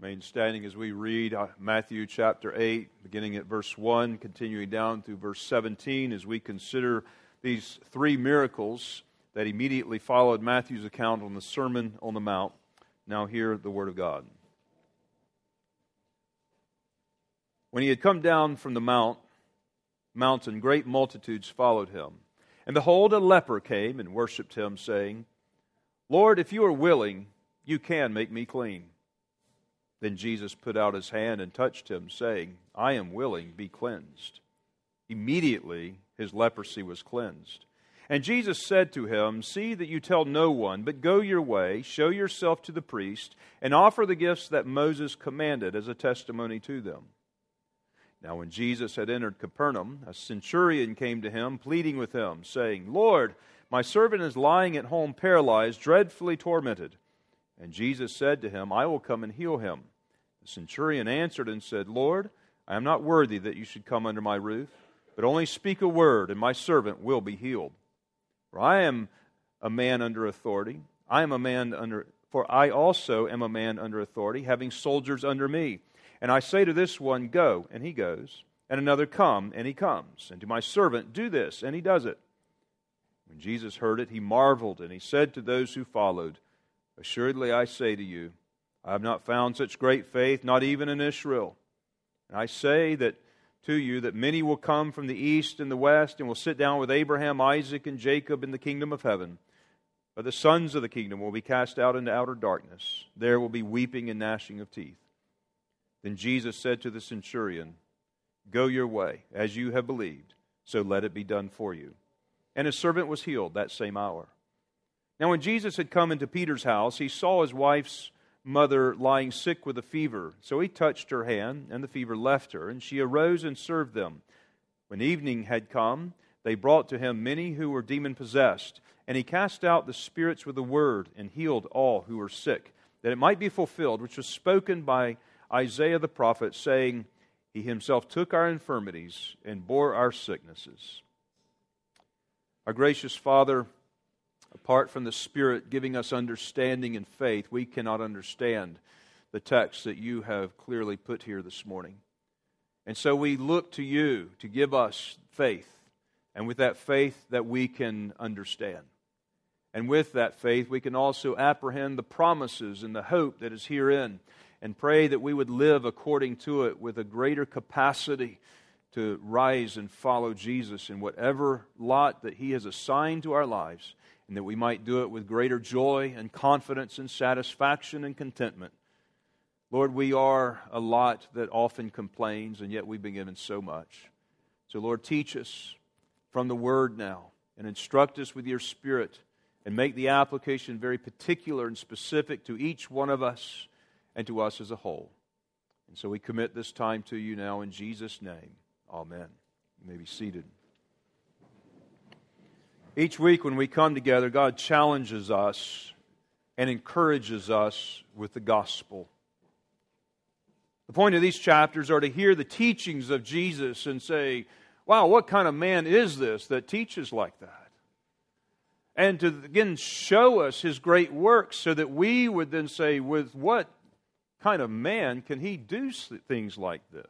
Remain standing as we read uh, Matthew chapter 8, beginning at verse 1, continuing down through verse 17, as we consider these three miracles that immediately followed Matthew's account on the Sermon on the Mount. Now, hear the Word of God. When he had come down from the mount, mountain, great multitudes followed him. And behold, a leper came and worshipped him, saying, Lord, if you are willing, you can make me clean. Then Jesus put out his hand and touched him, saying, I am willing, be cleansed. Immediately his leprosy was cleansed. And Jesus said to him, See that you tell no one, but go your way, show yourself to the priest, and offer the gifts that Moses commanded as a testimony to them. Now, when Jesus had entered Capernaum, a centurion came to him, pleading with him, saying, Lord, my servant is lying at home paralyzed, dreadfully tormented. And Jesus said to him, I will come and heal him. The centurion answered and said, Lord, I am not worthy that you should come under my roof, but only speak a word, and my servant will be healed. For I am a man under authority. I am a man under, for I also am a man under authority, having soldiers under me. And I say to this one, Go, and he goes, and another, Come, and he comes, and to my servant, Do this, and he does it. When Jesus heard it, he marveled, and he said to those who followed, Assuredly, I say to you, I have not found such great faith, not even in Israel. And I say that to you that many will come from the east and the west and will sit down with Abraham, Isaac, and Jacob in the kingdom of heaven. But the sons of the kingdom will be cast out into outer darkness. There will be weeping and gnashing of teeth. Then Jesus said to the centurion, Go your way, as you have believed, so let it be done for you. And his servant was healed that same hour. Now, when Jesus had come into Peter's house, he saw his wife's mother lying sick with a fever. So he touched her hand, and the fever left her, and she arose and served them. When evening had come, they brought to him many who were demon possessed, and he cast out the spirits with a word and healed all who were sick, that it might be fulfilled, which was spoken by Isaiah the prophet, saying, He himself took our infirmities and bore our sicknesses. Our gracious Father, Apart from the Spirit giving us understanding and faith, we cannot understand the text that you have clearly put here this morning. And so we look to you to give us faith, and with that faith, that we can understand. And with that faith, we can also apprehend the promises and the hope that is herein, and pray that we would live according to it with a greater capacity to rise and follow Jesus in whatever lot that He has assigned to our lives and that we might do it with greater joy and confidence and satisfaction and contentment. Lord, we are a lot that often complains, and yet we've been given so much. So, Lord, teach us from the Word now and instruct us with your Spirit and make the application very particular and specific to each one of us and to us as a whole. And so we commit this time to you now in Jesus' name. Amen. You may be seated. Each week when we come together, God challenges us and encourages us with the gospel. The point of these chapters are to hear the teachings of Jesus and say, wow, what kind of man is this that teaches like that? And to again show us his great works so that we would then say, with what kind of man can he do things like this?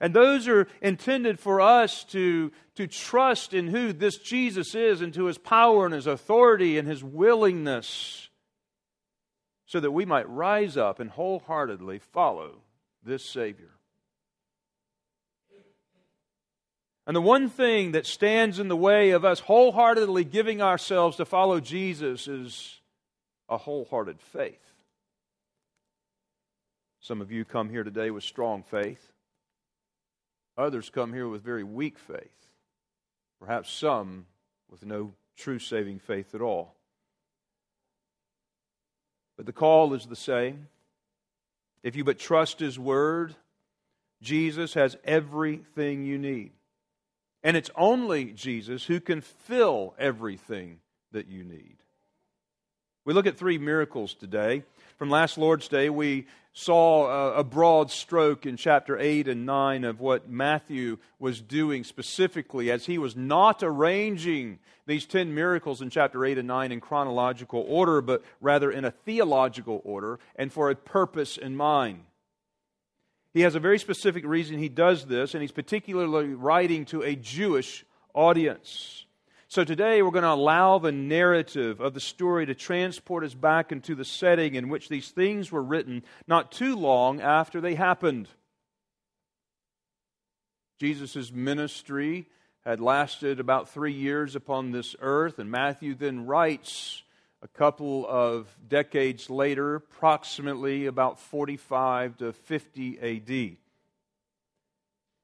And those are intended for us to, to trust in who this Jesus is and to his power and his authority and his willingness so that we might rise up and wholeheartedly follow this Savior. And the one thing that stands in the way of us wholeheartedly giving ourselves to follow Jesus is a wholehearted faith. Some of you come here today with strong faith. Others come here with very weak faith, perhaps some with no true saving faith at all. But the call is the same. If you but trust His Word, Jesus has everything you need. And it's only Jesus who can fill everything that you need. We look at three miracles today. From last Lord's Day, we saw a, broad stroke in chapter 8 and 9 of what Matthew was doing specifically as he was not arranging these 10 miracles in chapter 8 and 9 in chronological order, but rather in a theological order and for a purpose in mind. He has a very specific reason he does this, and he's particularly writing to a Jewish audience. So today we're going to allow the narrative of the story to transport us back into the setting in which these things were written not too long after they happened. Jesus' ministry had lasted about three years upon this earth, and Matthew then writes a couple of decades later, approximately about 45 to 50 AD.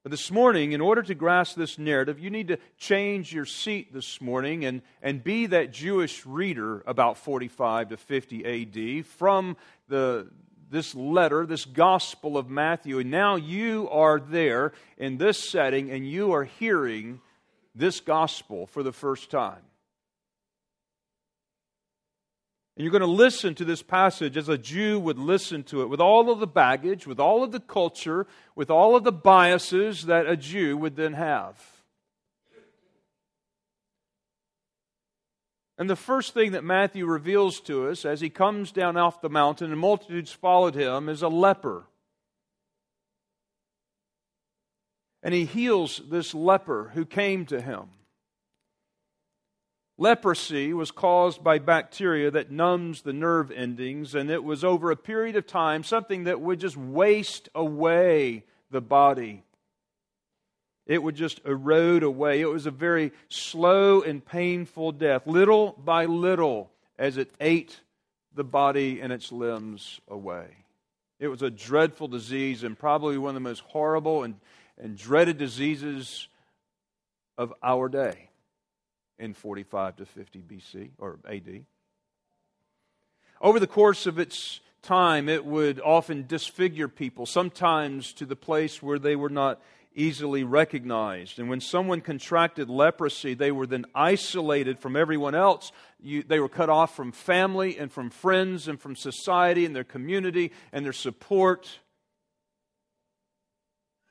But this morning, in order to grasp this narrative, you need to change your seat this morning and, and be that Jewish reader about 45 to 50 AD from the, this letter, this gospel of Matthew. And now you are there in this setting and you are hearing this gospel for the first time. And you're going to listen to this passage as a Jew would listen to it, with all of the baggage, with all of the culture, with all of the biases that a Jew would then have. And the first thing that Matthew reveals to us as he comes down off the mountain and multitudes followed him is a leper. And he heals this leper who came to him. Leprosy was caused by bacteria that numbs the nerve endings, and it was over a period of time something that would just waste away the body. It would just erode away. It was a very slow and painful death, little by little, as it ate the body and its limbs away. It was a dreadful disease and probably one of the most horrible and, and dreaded diseases of our day in 45 to 50 BC or AD. Over the course of its time, it would often disfigure people, sometimes to the place where they were not easily recognized. And when someone contracted leprosy, they were then isolated from everyone else. You, they were cut off from family and from friends and from society and their community and their support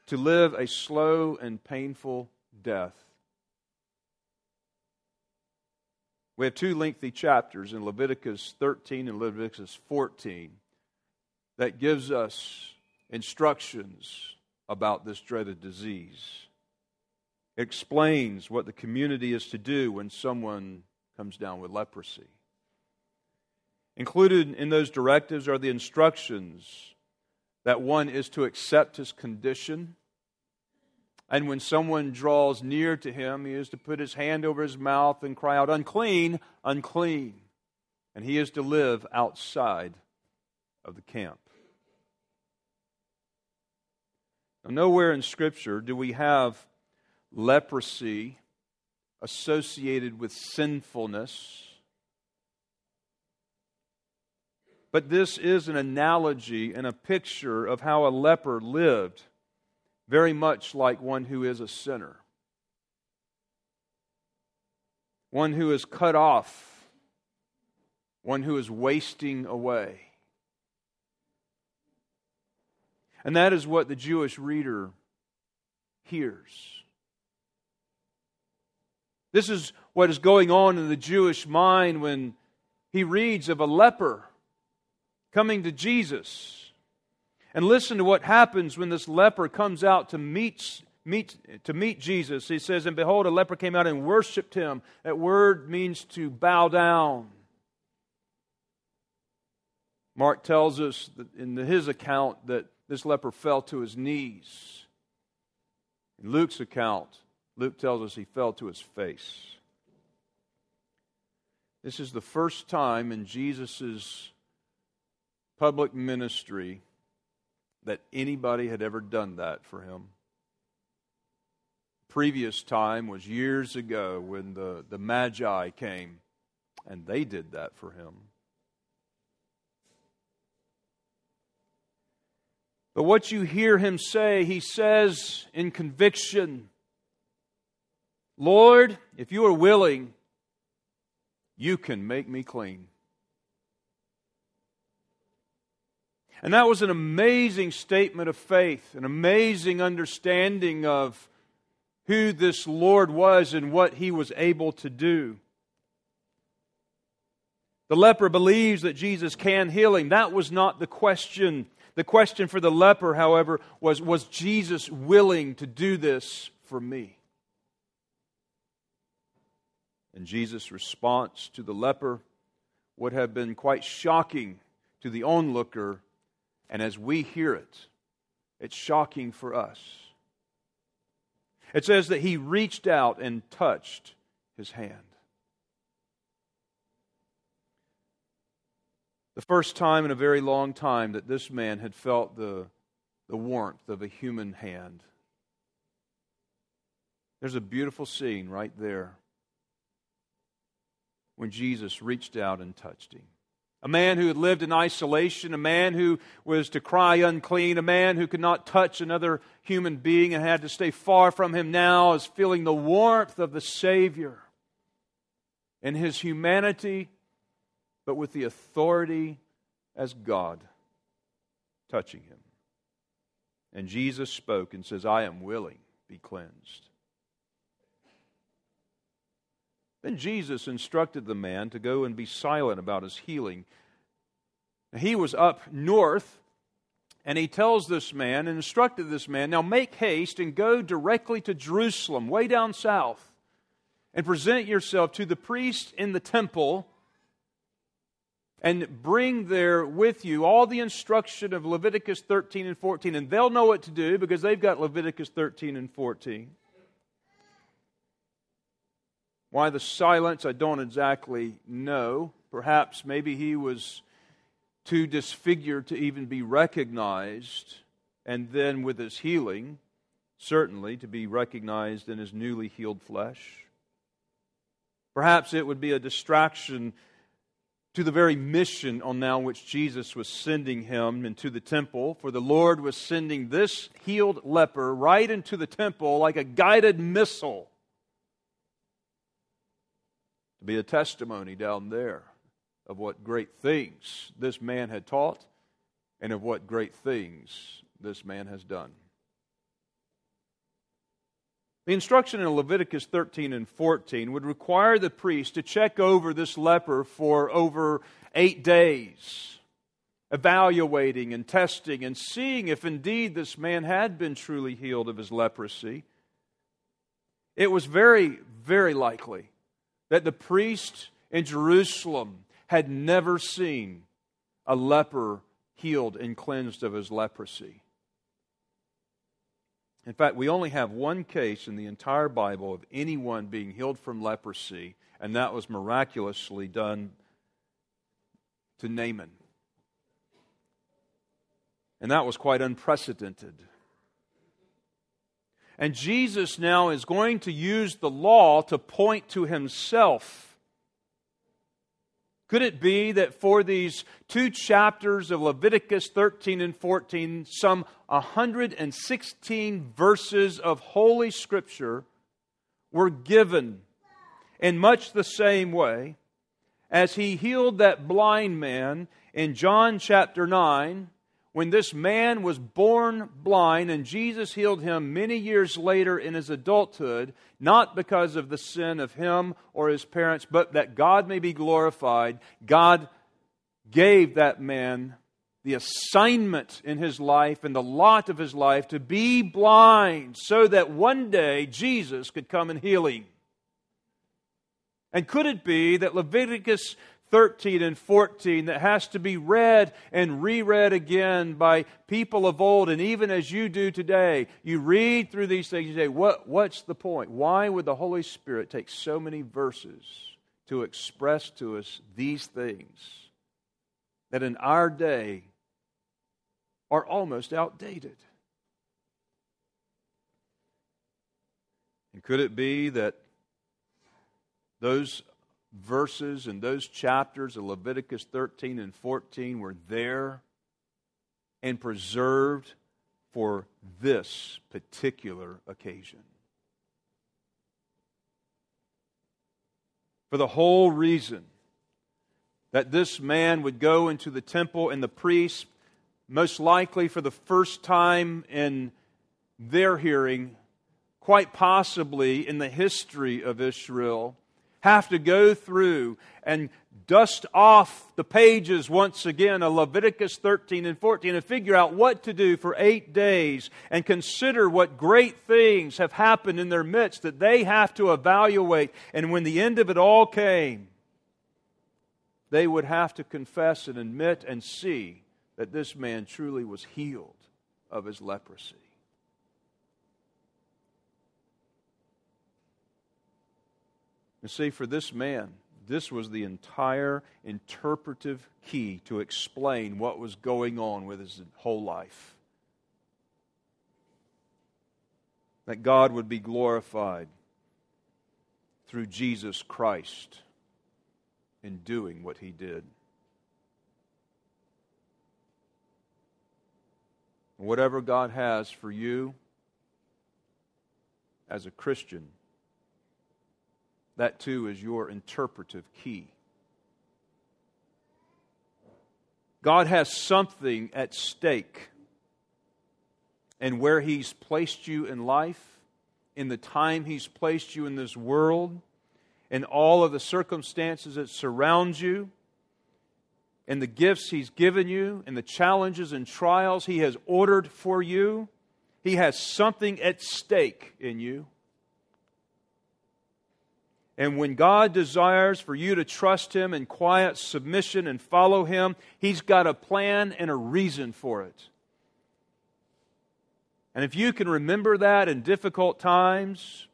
to live a slow and painful death We have two lengthy chapters in Leviticus 13 and Leviticus 14 that gives us instructions about this dreaded disease. Explains what the community is to do when someone comes down with leprosy. Included in those directives are the instructions that one is to accept his condition and when someone draws near to him, he is to put his hand over his mouth and cry out, Unclean, unclean. And he is to live outside of the camp. Now, nowhere in Scripture do we have leprosy associated with sinfulness. But this is an analogy and a picture of how a leper lived very much like one who is a sinner, one who is cut off, one who is wasting away. And that is what the Jewish reader hears. This is what is going on in the Jewish mind when he reads of a leper coming to Jesus and listen to what happens when this leper comes out to meet, meet, to meet Jesus. He says, And behold, a leper came out and worshiped him. That word means to bow down. Mark tells us in his account that this leper fell to his knees. In Luke's account, Luke tells us he fell to his face. This is the first time in Jesus' public ministry that anybody had ever done that for him. Previous time was years ago when the, the Magi came and they did that for him. But what you hear him say, he says in conviction Lord, if you are willing, you can make me clean. And that was an amazing statement of faith, an amazing understanding of who this Lord was and what he was able to do. The leper believes that Jesus can heal him. That was not the question. The question for the leper, however, was Was Jesus willing to do this for me? And Jesus' response to the leper would have been quite shocking to the onlooker, and as we hear it, it's shocking for us. It says that he reached out and touched his hand. The first time in a very long time that this man had felt the, the warmth of a human hand. There's a beautiful scene right there when Jesus reached out and touched him. A man who had lived in isolation, a man who was to cry unclean, a man who could not touch another human being and had to stay far from him now is feeling the warmth of the Savior in his humanity, but with the authority as God touching him. And Jesus spoke and says, I am willing, be cleansed. Then Jesus instructed the man to go and be silent about his healing. He was up north, and he tells this man and instructed this man, Now make haste and go directly to Jerusalem, way down south, and present yourself to the priest in the temple, and bring there with you all the instruction of Leviticus 13 and 14. And they'll know what to do because they've got Leviticus 13 and 14. Why the silence, I don't exactly know. Perhaps maybe he was too disfigured to even be recognized, and then with his healing, certainly to be recognized in his newly healed flesh. Perhaps it would be a distraction to the very mission on now which Jesus was sending him into the temple, for the Lord was sending this healed leper right into the temple like a guided missile to be a testimony down there of what great things this man had taught and of what great things this man has done. The instruction in Leviticus 13 and 14 would require the priest to check over this leper for over eight days, evaluating and testing and seeing if indeed this man had been truly healed of his leprosy. It was very, very likely that the priest in Jerusalem had never seen a leper healed and cleansed of his leprosy. In fact, we only have one case in the entire Bible of anyone being healed from leprosy, and that was miraculously done to Naaman. And that was quite unprecedented. And Jesus now is going to use the law to point to himself. Could it be that for these two chapters of Leviticus 13 and 14, some 116 verses of Holy Scripture were given in much the same way as he healed that blind man in John chapter 9? When this man was born blind and Jesus healed him many years later in his adulthood, not because of the sin of him or his parents, but that God may be glorified, God gave that man the assignment in his life and the lot of his life to be blind so that one day Jesus could come and heal him. And could it be that Leviticus 13 and 14 that has to be read and reread again by people of old, and even as you do today. You read through these things, you say, what, What's the point? Why would the Holy Spirit take so many verses to express to us these things that in our day are almost outdated? And could it be that those verses and those chapters of Leviticus 13 and 14 were there and preserved for this particular occasion. For the whole reason that this man would go into the temple and the priest most likely for the first time in their hearing, quite possibly in the history of Israel, have to go through and dust off the pages once again of Leviticus 13 and 14 and figure out what to do for eight days and consider what great things have happened in their midst that they have to evaluate. And when the end of it all came, they would have to confess and admit and see that this man truly was healed of his leprosy. You see, for this man, this was the entire interpretive key to explain what was going on with his whole life. That God would be glorified through Jesus Christ in doing what he did. Whatever God has for you as a Christian, that too is your interpretive key. God has something at stake. And where He's placed you in life, in the time He's placed you in this world, in all of the circumstances that surround you, in the gifts He's given you, in the challenges and trials He has ordered for you, He has something at stake in you. And when God desires for you to trust Him in quiet submission and follow Him, He's got a plan and a reason for it. And if you can remember that in difficult times,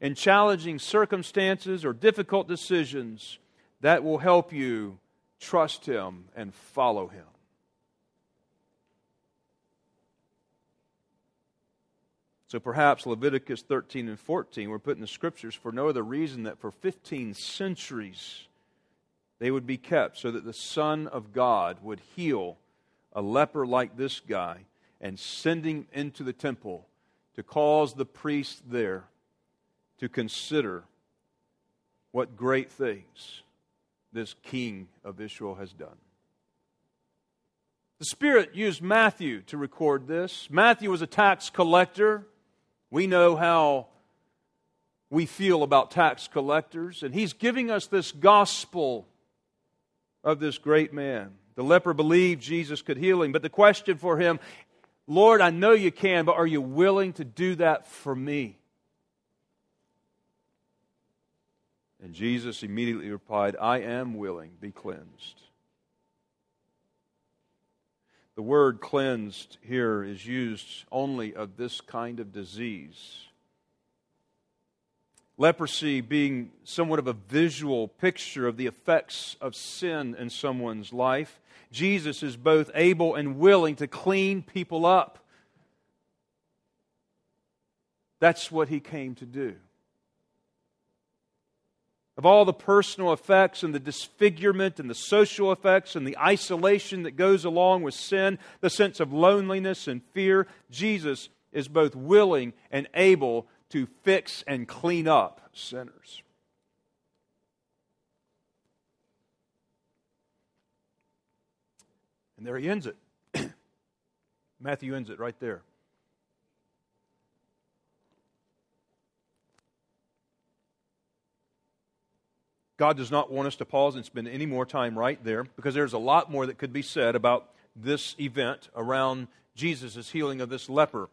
in challenging circumstances, or difficult decisions, that will help you trust Him and follow Him. So perhaps Leviticus 13 and 14 were put in the scriptures for no other reason that for 15 centuries they would be kept so that the Son of God would heal a leper like this guy and send him into the temple to cause the priest there to consider what great things this king of Israel has done. The Spirit used Matthew to record this. Matthew was a tax collector. We know how we feel about tax collectors, and he's giving us this gospel of this great man. The leper believed Jesus could heal him, but the question for him, Lord, I know you can, but are you willing to do that for me? And Jesus immediately replied, I am willing, be cleansed. The word cleansed here is used only of this kind of disease. Leprosy being somewhat of a visual picture of the effects of sin in someone's life. Jesus is both able and willing to clean people up. That's what he came to do of all the personal effects and the disfigurement and the social effects and the isolation that goes along with sin, the sense of loneliness and fear, Jesus is both willing and able to fix and clean up sinners. And there he ends it. Matthew ends it right there. God does not want us to pause and spend any more time right there because there's a lot more that could be said about this event around Jesus' healing of this leper.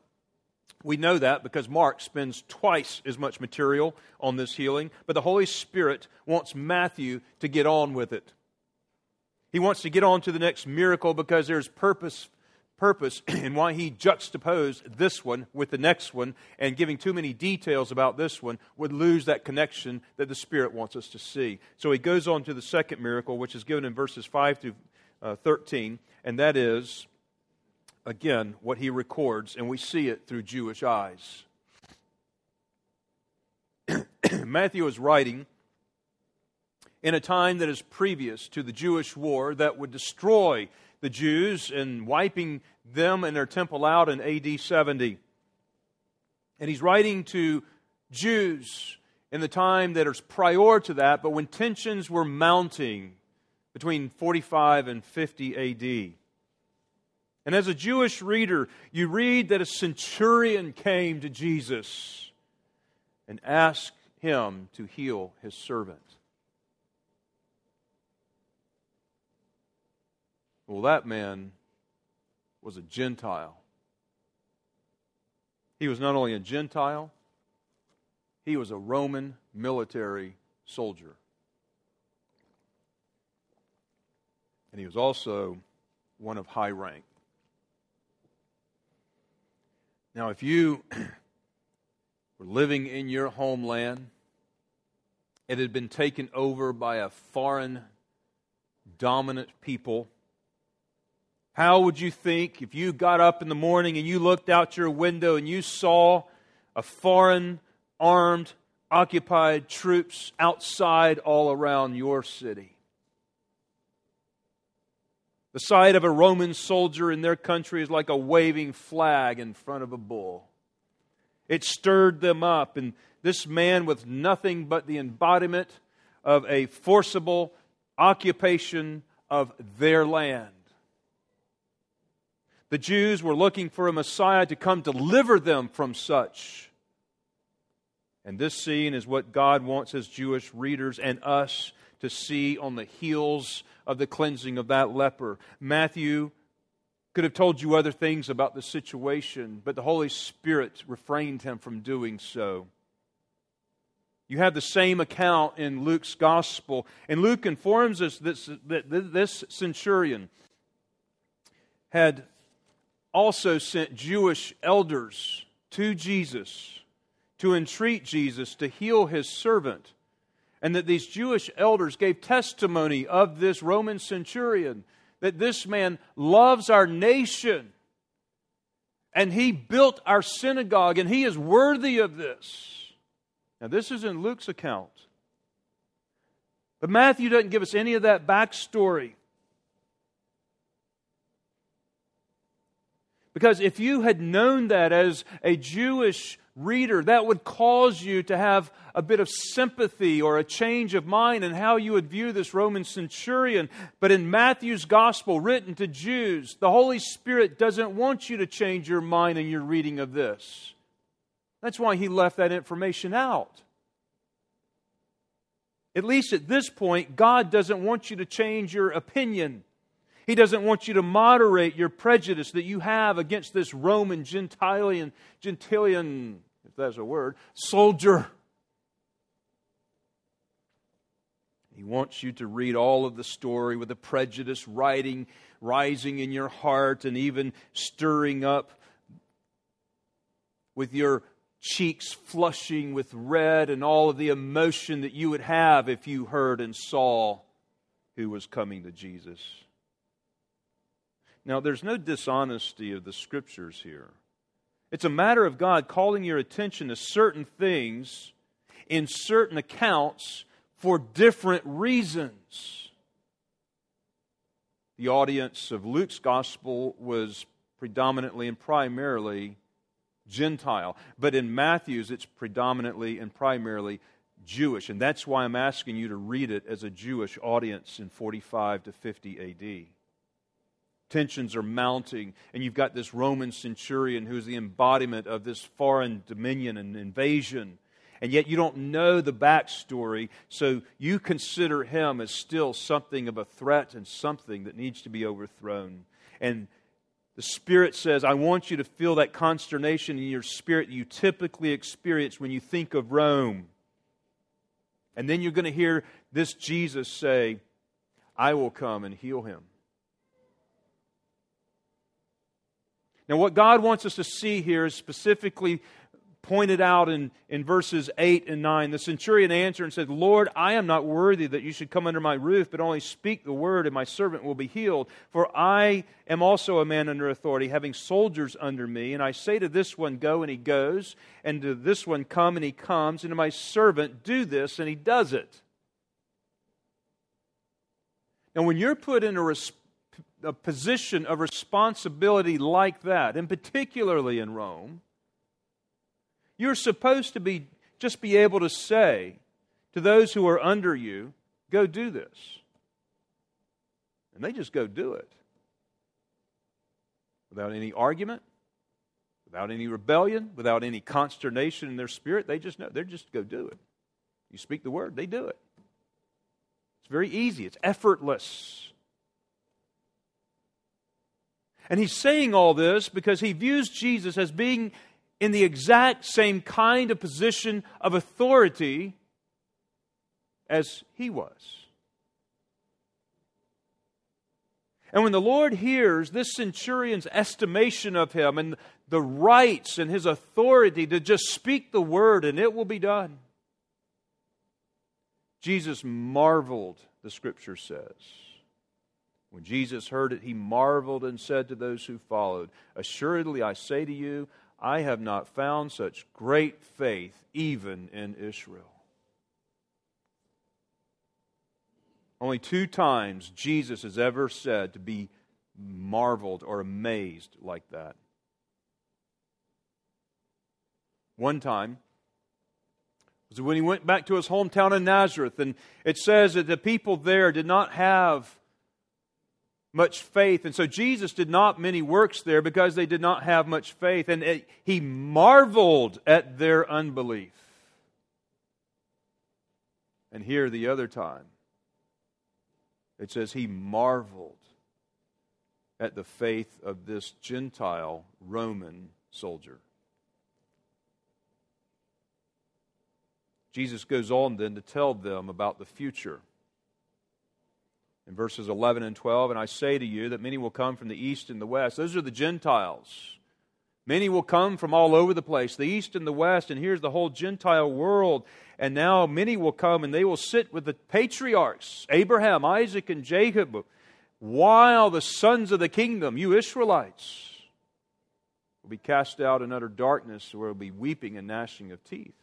We know that because Mark spends twice as much material on this healing, but the Holy Spirit wants Matthew to get on with it. He wants to get on to the next miracle because there's purpose purpose and why he juxtaposed this one with the next one and giving too many details about this one would lose that connection that the Spirit wants us to see. So he goes on to the second miracle, which is given in verses 5 through uh, 13, and that is, again, what he records, and we see it through Jewish eyes. Matthew is writing in a time that is previous to the Jewish war that would destroy the Jews and wiping them and their temple out in AD 70. And he's writing to Jews in the time that is prior to that, but when tensions were mounting between 45 and 50 AD. And as a Jewish reader, you read that a centurion came to Jesus and asked him to heal his servant. Well, that man was a Gentile. He was not only a Gentile, he was a Roman military soldier. And he was also one of high rank. Now, if you were living in your homeland, it had been taken over by a foreign dominant people how would you think if you got up in the morning and you looked out your window and you saw a foreign armed, occupied troops outside all around your city? The sight of a Roman soldier in their country is like a waving flag in front of a bull. It stirred them up, and this man, with nothing but the embodiment of a forcible occupation of their land, the Jews were looking for a Messiah to come deliver them from such. And this scene is what God wants his Jewish readers and us to see on the heels of the cleansing of that leper. Matthew could have told you other things about the situation, but the Holy Spirit refrained him from doing so. You have the same account in Luke's gospel, and Luke informs us that this centurion had also sent Jewish elders to Jesus to entreat Jesus to heal his servant. And that these Jewish elders gave testimony of this Roman centurion that this man loves our nation and he built our synagogue and he is worthy of this. Now, this is in Luke's account. But Matthew doesn't give us any of that backstory. Because if you had known that as a Jewish reader, that would cause you to have a bit of sympathy or a change of mind in how you would view this Roman centurion. But in Matthew's gospel, written to Jews, the Holy Spirit doesn't want you to change your mind in your reading of this. That's why he left that information out. At least at this point, God doesn't want you to change your opinion. He doesn't want you to moderate your prejudice that you have against this Roman Gentilian, Gentilian, if that's a word, soldier. He wants you to read all of the story with a prejudice writing, rising in your heart and even stirring up with your cheeks flushing with red and all of the emotion that you would have if you heard and saw who was coming to Jesus. Now, there's no dishonesty of the scriptures here. It's a matter of God calling your attention to certain things in certain accounts for different reasons. The audience of Luke's gospel was predominantly and primarily Gentile, but in Matthew's, it's predominantly and primarily Jewish. And that's why I'm asking you to read it as a Jewish audience in 45 to 50 AD tensions are mounting, and you've got this Roman centurion who's the embodiment of this foreign dominion and invasion. And yet you don't know the backstory, so you consider him as still something of a threat and something that needs to be overthrown. And the Spirit says, I want you to feel that consternation in your spirit you typically experience when you think of Rome. And then you're going to hear this Jesus say, I will come and heal him. Now, what God wants us to see here is specifically pointed out in, in verses 8 and 9. The centurion answered and said, Lord, I am not worthy that you should come under my roof, but only speak the word, and my servant will be healed. For I am also a man under authority, having soldiers under me. And I say to this one, Go, and he goes, and to this one, Come, and he comes, and to my servant, Do this, and he does it. Now, when you're put in a a position of responsibility like that, and particularly in Rome, you're supposed to be just be able to say to those who are under you, go do this. And they just go do it. without any argument, without any rebellion, without any consternation in their spirit. They just know. They're just go do it. You speak the word, they do it. It's very easy, it's effortless. And he's saying all this because he views Jesus as being in the exact same kind of position of authority as he was. And when the Lord hears this centurion's estimation of him and the rights and his authority to just speak the word and it will be done, Jesus marveled, the scripture says. When Jesus heard it, he marveled and said to those who followed, Assuredly, I say to you, I have not found such great faith even in Israel. Only two times Jesus has ever said to be marveled or amazed like that. One time was when he went back to his hometown in Nazareth, and it says that the people there did not have much faith. And so Jesus did not many works there because they did not have much faith. And it, he marveled at their unbelief. And here, the other time, it says he marveled at the faith of this Gentile Roman soldier. Jesus goes on then to tell them about the future. In verses 11 and 12, and I say to you that many will come from the east and the west. Those are the Gentiles. Many will come from all over the place, the east and the west, and here's the whole Gentile world. And now many will come and they will sit with the patriarchs, Abraham, Isaac, and Jacob, while the sons of the kingdom, you Israelites, will be cast out in utter darkness where will be weeping and gnashing of teeth.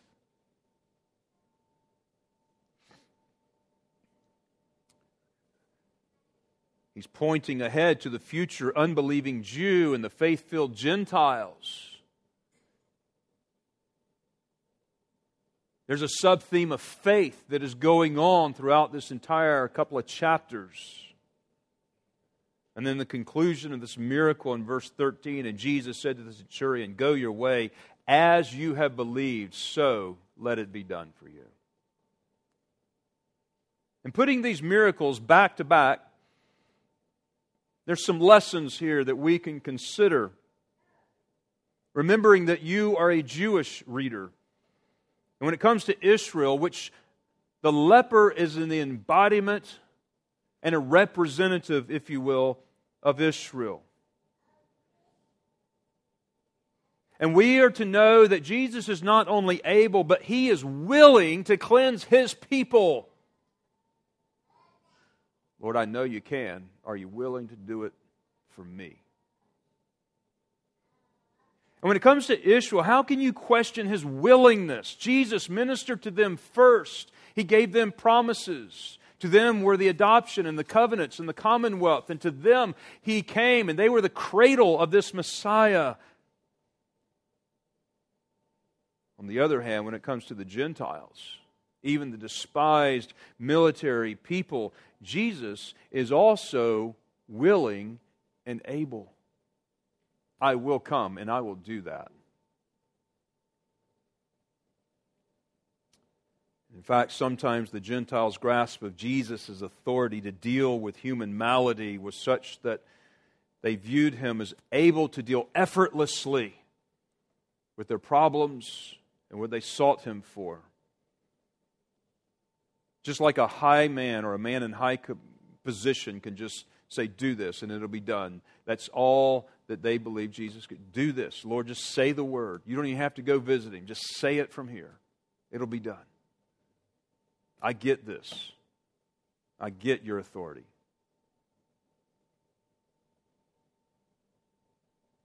He's pointing ahead to the future unbelieving Jew and the faith filled Gentiles. There's a sub theme of faith that is going on throughout this entire couple of chapters. And then the conclusion of this miracle in verse 13 and Jesus said to the centurion, Go your way, as you have believed, so let it be done for you. And putting these miracles back to back, there's some lessons here that we can consider. Remembering that you are a Jewish reader and when it comes to Israel, which the leper is in the embodiment and a representative, if you will, of Israel. And we are to know that Jesus is not only able, but he is willing to cleanse his people. Lord, I know you can. Are you willing to do it for me? And when it comes to Israel, how can you question his willingness? Jesus ministered to them first, he gave them promises. To them were the adoption and the covenants and the commonwealth, and to them he came, and they were the cradle of this Messiah. On the other hand, when it comes to the Gentiles, even the despised military people, Jesus is also willing and able. I will come and I will do that. In fact, sometimes the Gentiles' grasp of Jesus' authority to deal with human malady was such that they viewed him as able to deal effortlessly with their problems and what they sought him for. Just like a high man or a man in high position can just say, Do this, and it'll be done. That's all that they believe Jesus could. Do this. Lord, just say the word. You don't even have to go visit him. Just say it from here. It'll be done. I get this. I get your authority.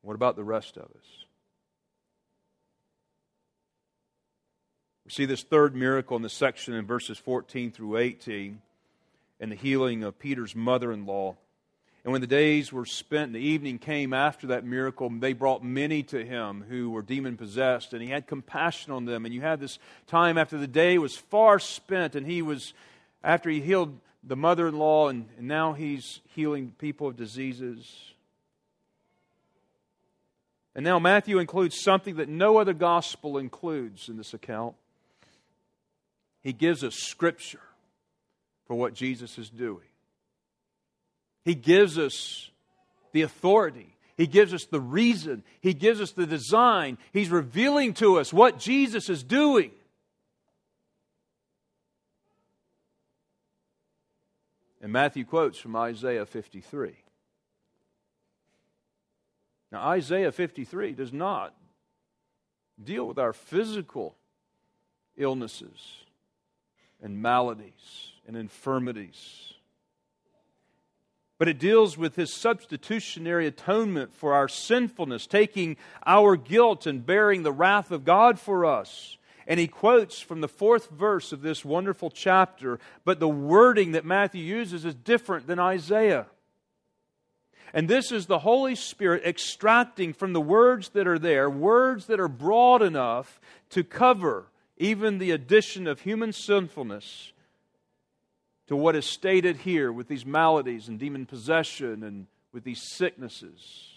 What about the rest of us? We see this third miracle in the section in verses 14 through 18 and the healing of Peter's mother in law. And when the days were spent and the evening came after that miracle, they brought many to him who were demon possessed, and he had compassion on them. And you had this time after the day was far spent, and he was, after he healed the mother in law, and, and now he's healing people of diseases. And now Matthew includes something that no other gospel includes in this account. He gives us scripture for what Jesus is doing. He gives us the authority. He gives us the reason. He gives us the design. He's revealing to us what Jesus is doing. And Matthew quotes from Isaiah 53. Now, Isaiah 53 does not deal with our physical illnesses and maladies and infirmities, but it deals with his substitutionary atonement for our sinfulness, taking our guilt and bearing the wrath of God for us. And he quotes from the fourth verse of this wonderful chapter, but the wording that Matthew uses is different than Isaiah. And this is the Holy Spirit extracting from the words that are there, words that are broad enough to cover even the addition of human sinfulness to what is stated here with these maladies and demon possession and with these sicknesses.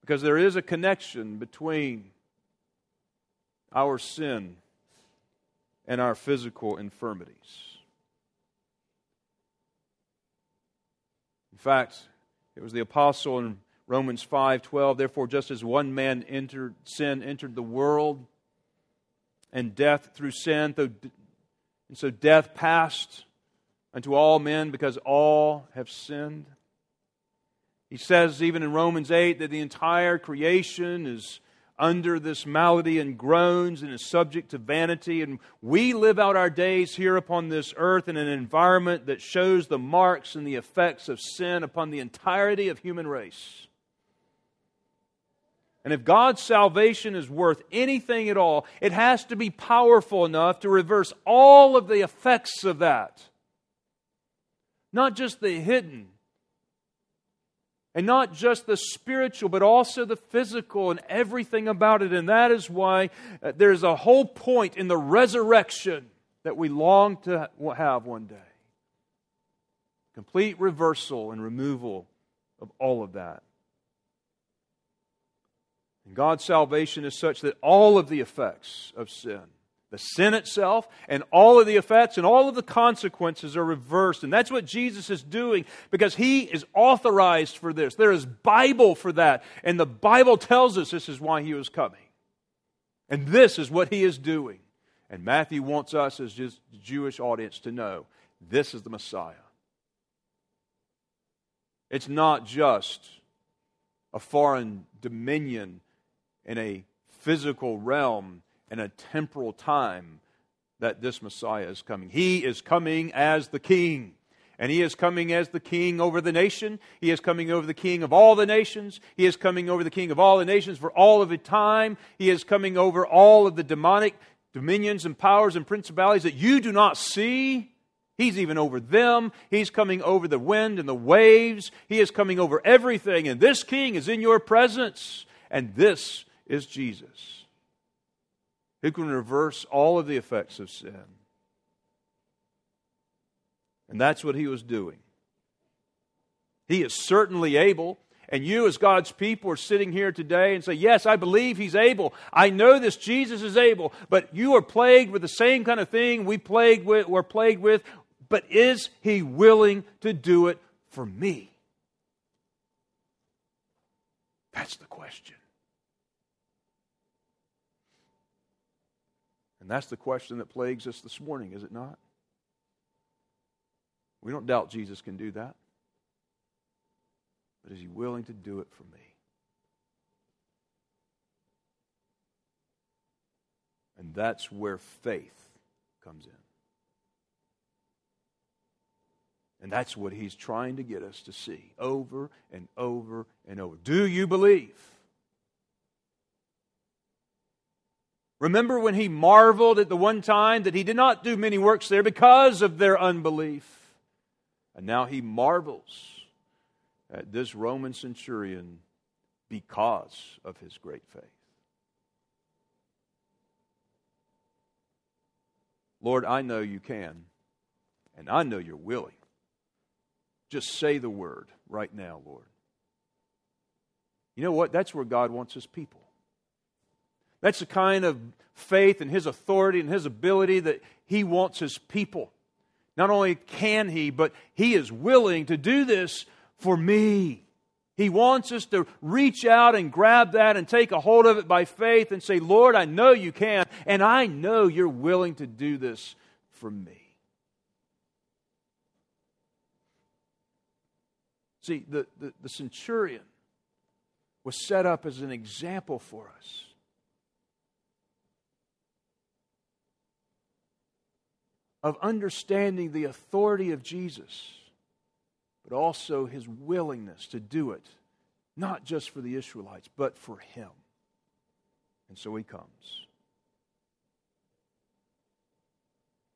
Because there is a connection between our sin and our physical infirmities. In fact, it was the apostle in Romans 5:12, therefore just as one man entered sin entered the world and death through sin, and so death passed unto all men because all have sinned. He says even in Romans 8 that the entire creation is under this malady and groans and is subject to vanity. And we live out our days here upon this earth in an environment that shows the marks and the effects of sin upon the entirety of human race. And if God's salvation is worth anything at all, it has to be powerful enough to reverse all of the effects of that. Not just the hidden and not just the spiritual, but also the physical and everything about it. And that is why uh, there's a whole point in the resurrection that we long to have one day. Complete reversal and removal of all of that. And God's salvation is such that all of the effects of sin the sin itself and all of the effects and all of the consequences are reversed. And that's what Jesus is doing because he is authorized for this. There is Bible for that. And the Bible tells us this is why he was coming. And this is what he is doing. And Matthew wants us as the Jewish audience to know this is the Messiah. It's not just a foreign dominion in a physical realm in a temporal time that this Messiah is coming. He is coming as the King. And he is coming as the king over the nation. He is coming over the king of all the nations. He is coming over the king of all the nations for all of the time. He is coming over all of the demonic dominions and powers and principalities that you do not see. He's even over them. He's coming over the wind and the waves. He is coming over everything. And this king is in your presence. And this is Jesus who can reverse all of the effects of sin. And that's what he was doing. He is certainly able. And you, as God's people, are sitting here today and say, Yes, I believe He's able. I know this Jesus is able. But you are plagued with the same kind of thing we plagued with, we're plagued with. But is He willing to do it for me? That's the question. And that's the question that plagues us this morning, is it not? We don't doubt Jesus can do that. But is he willing to do it for me? And that's where faith comes in. And that's what he's trying to get us to see over and over and over. Do you believe? Remember when he marveled at the one time that he did not do many works there because of their unbelief. And now he marvels at this Roman centurion because of his great faith. Lord, I know you can, and I know you're willing. Just say the word right now, Lord. You know what? That's where God wants his people. That's the kind of faith and his authority and his ability that he wants his people. Not only can he, but he is willing to do this for me. He wants us to reach out and grab that and take a hold of it by faith and say, Lord, I know you can, and I know you're willing to do this for me. See, the, the, the centurion was set up as an example for us. Of understanding the authority of Jesus but also his willingness to do it, not just for the Israelites, but for him. And so he comes.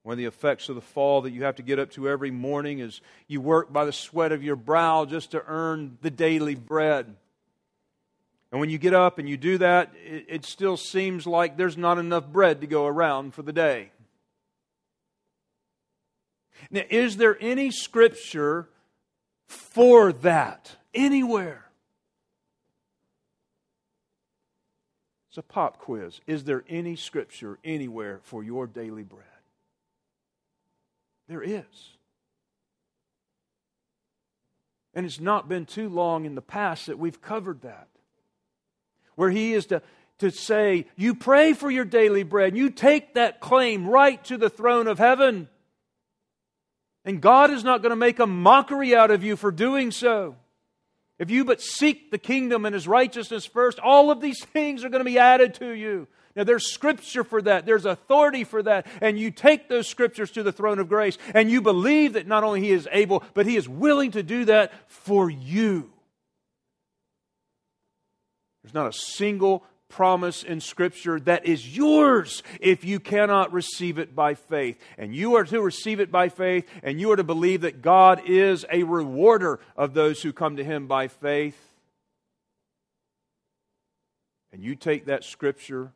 One of the effects of the fall that you have to get up to every morning is you work by the sweat of your brow just to earn the daily bread. And when you get up and you do that, it, it still seems like there's not enough bread to go around for the day. Now, is there any scripture for that anywhere. It's a pop quiz. Is there any scripture anywhere for your daily bread? There is. And it's not been too long in the past that we've covered that. Where he is to, to say, You pray for your daily bread, you take that claim right to the throne of heaven. And God is not going to make a mockery out of you for doing so. If you but seek the kingdom and his righteousness first, all of these things are going to be added to you. Now, there's scripture for that, there's authority for that, and you take those scriptures to the throne of grace, and you believe that not only he is able, but he is willing to do that for you. There's not a single promise in Scripture that is yours if you cannot receive it by faith. And you are to receive it by faith, and you are to believe that God is a rewarder of those who come to Him by faith. And you take that Scripture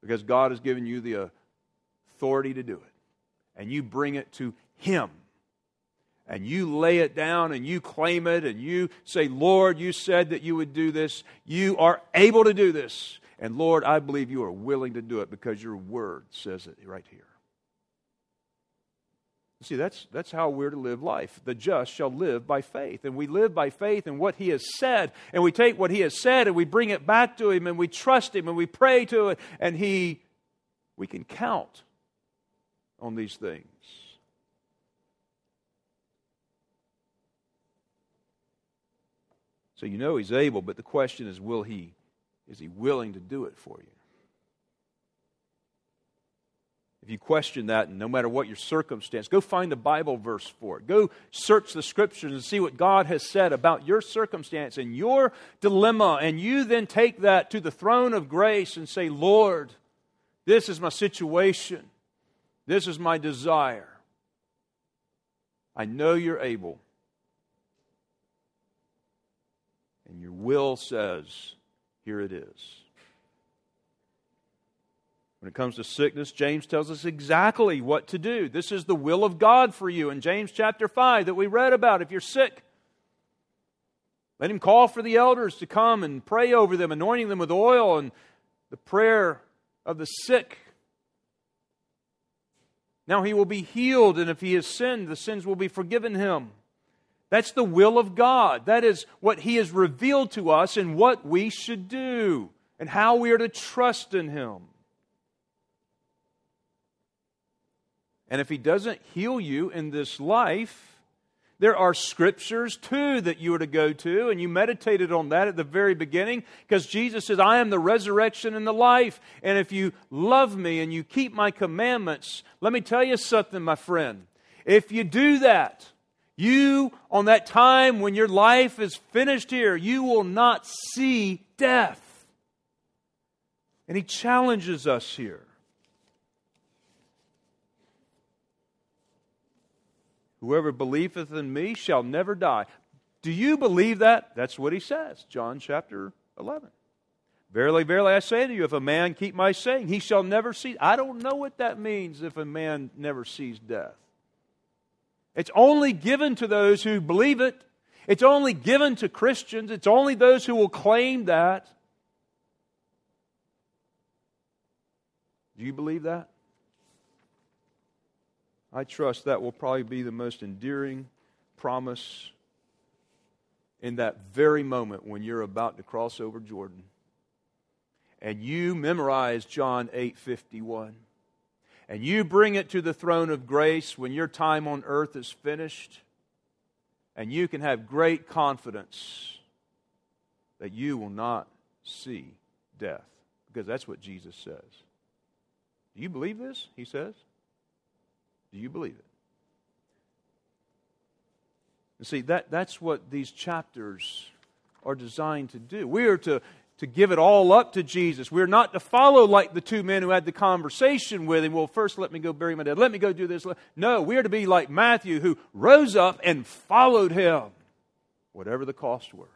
because God has given you the authority to do it, and you bring it to Him and you lay it down and you claim it and you say, Lord, you said that you would do this. You are able to do this. And Lord, I believe you are willing to do it because your word says it right here. See, that's, that's how we're to live life. The just shall live by faith. And we live by faith in what He has said. And we take what He has said and we bring it back to Him and we trust Him and we pray to it. And He, we can count on these things. So you know he's able, but the question is will he is he willing to do it for you? If you question that, and no matter what your circumstance, go find a Bible verse for it. Go search the scriptures and see what God has said about your circumstance and your dilemma. And you then take that to the throne of grace and say, Lord, this is my situation. This is my desire. I know you're able. And your will says, here it is. When it comes to sickness, James tells us exactly what to do. This is the will of God for you in James chapter 5 that we read about. If you're sick, let him call for the elders to come and pray over them, anointing them with oil and the prayer of the sick. Now he will be healed, and if he has sinned, the sins will be forgiven him. That's the will of God. That is what He has revealed to us and what we should do and how we are to trust in Him. And if He doesn't heal you in this life, there are scriptures too that you are to go to, and you meditated on that at the very beginning because Jesus says, I am the resurrection and the life. And if you love me and you keep my commandments, let me tell you something, my friend. If you do that, you, on that time when your life is finished here, you will not see death. And he challenges us here. Whoever believeth in me shall never die. Do you believe that? That's what he says, John chapter 11. Verily, verily, I say to you, if a man keep my saying, he shall never see. I don't know what that means if a man never sees death. It's only given to those who believe it. It's only given to Christians. It's only those who will claim that. Do you believe that? I trust that will probably be the most endearing promise in that very moment when you're about to cross over Jordan. And you memorize John 8:51. And you bring it to the throne of grace when your time on earth is finished. And you can have great confidence that you will not see death because that's what Jesus says. Do you believe this? He says. Do you believe it? And see, that, that's what these chapters are designed to do. We are to, to give it all up to Jesus. We're not to follow like the two men who had the conversation with him. Well, first let me go bury my dad. Let me go do this. No, we are to be like Matthew who rose up and followed him, whatever the cost were.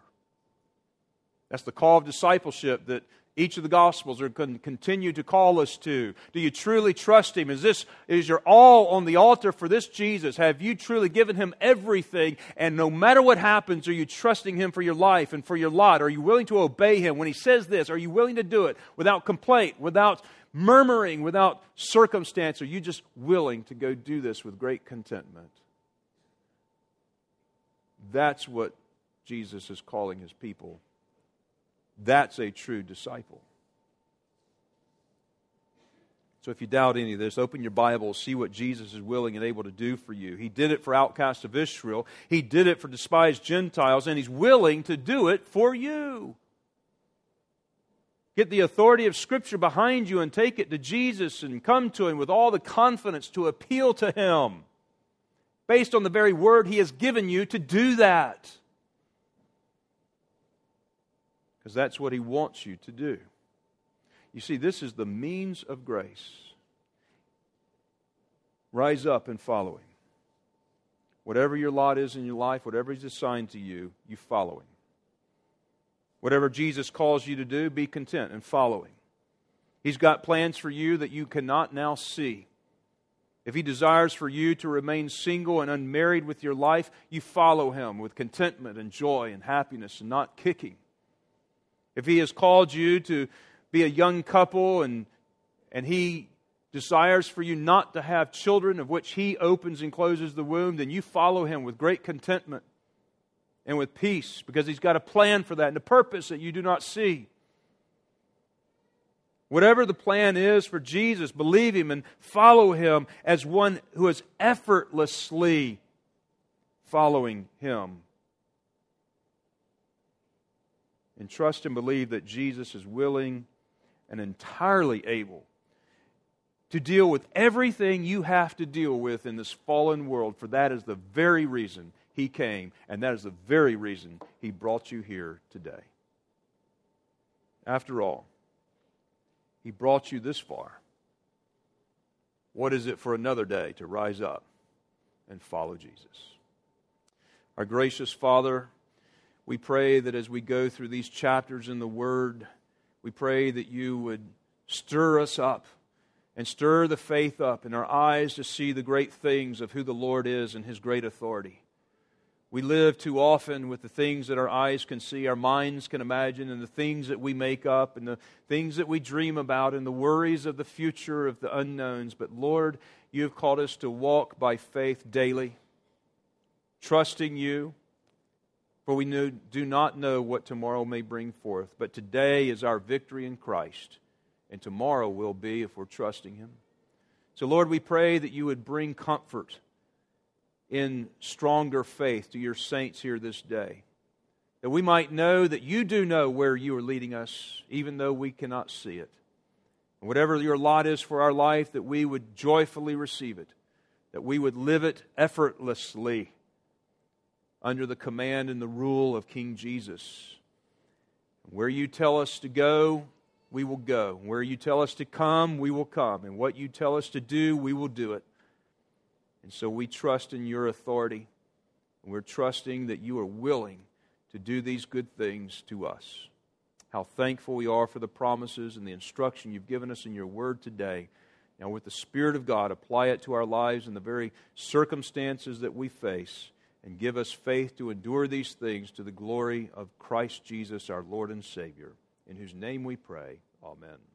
That's the call of discipleship that each of the gospels are going to continue to call us to. Do you truly trust him? Is this is your all on the altar for this Jesus? Have you truly given him everything? And no matter what happens, are you trusting him for your life and for your lot? Are you willing to obey him when he says this? Are you willing to do it without complaint, without murmuring, without circumstance? Are you just willing to go do this with great contentment? That's what Jesus is calling his people that's a true disciple. So if you doubt any of this, open your Bible, see what Jesus is willing and able to do for you. He did it for outcasts of Israel, He did it for despised Gentiles, and He's willing to do it for you. Get the authority of Scripture behind you and take it to Jesus and come to Him with all the confidence to appeal to Him based on the very word He has given you to do that because that's what He wants you to do. You see, this is the means of grace. Rise up and follow Him. Whatever your lot is in your life, whatever He's assigned to you, you follow Him. Whatever Jesus calls you to do, be content and follow Him. He's got plans for you that you cannot now see. If He desires for you to remain single and unmarried with your life, you follow Him with contentment and joy and happiness and not kicking. If He has called you to be a young couple and, and He desires for you not to have children of which He opens and closes the womb, then you follow Him with great contentment and with peace because He's got a plan for that and a purpose that you do not see. Whatever the plan is for Jesus, believe Him and follow Him as one who is effortlessly following Him and trust and believe that Jesus is willing and entirely able to deal with everything you have to deal with in this fallen world, for that is the very reason He came, and that is the very reason He brought you here today. After all, He brought you this far. What is it for another day to rise up and follow Jesus? Our gracious Father, we pray that as we go through these chapters in the Word, we pray that you would stir us up and stir the faith up in our eyes to see the great things of who the Lord is and His great authority. We live too often with the things that our eyes can see, our minds can imagine, and the things that we make up, and the things that we dream about, and the worries of the future, of the unknowns. But Lord, you have called us to walk by faith daily, trusting you, for we do not know what tomorrow may bring forth. But today is our victory in Christ, and tomorrow will be if we're trusting Him. So, Lord, we pray that you would bring comfort in stronger faith to your saints here this day. That we might know that you do know where you are leading us, even though we cannot see it. And whatever your lot is for our life, that we would joyfully receive it, that we would live it effortlessly under the command and the rule of King Jesus. Where you tell us to go, we will go. Where you tell us to come, we will come. And what you tell us to do, we will do it. And so we trust in your authority. We're trusting that you are willing to do these good things to us. How thankful we are for the promises and the instruction you've given us in your word today. Now, with the Spirit of God, apply it to our lives and the very circumstances that we face and give us faith to endure these things to the glory of Christ Jesus, our Lord and Savior, in whose name we pray. Amen.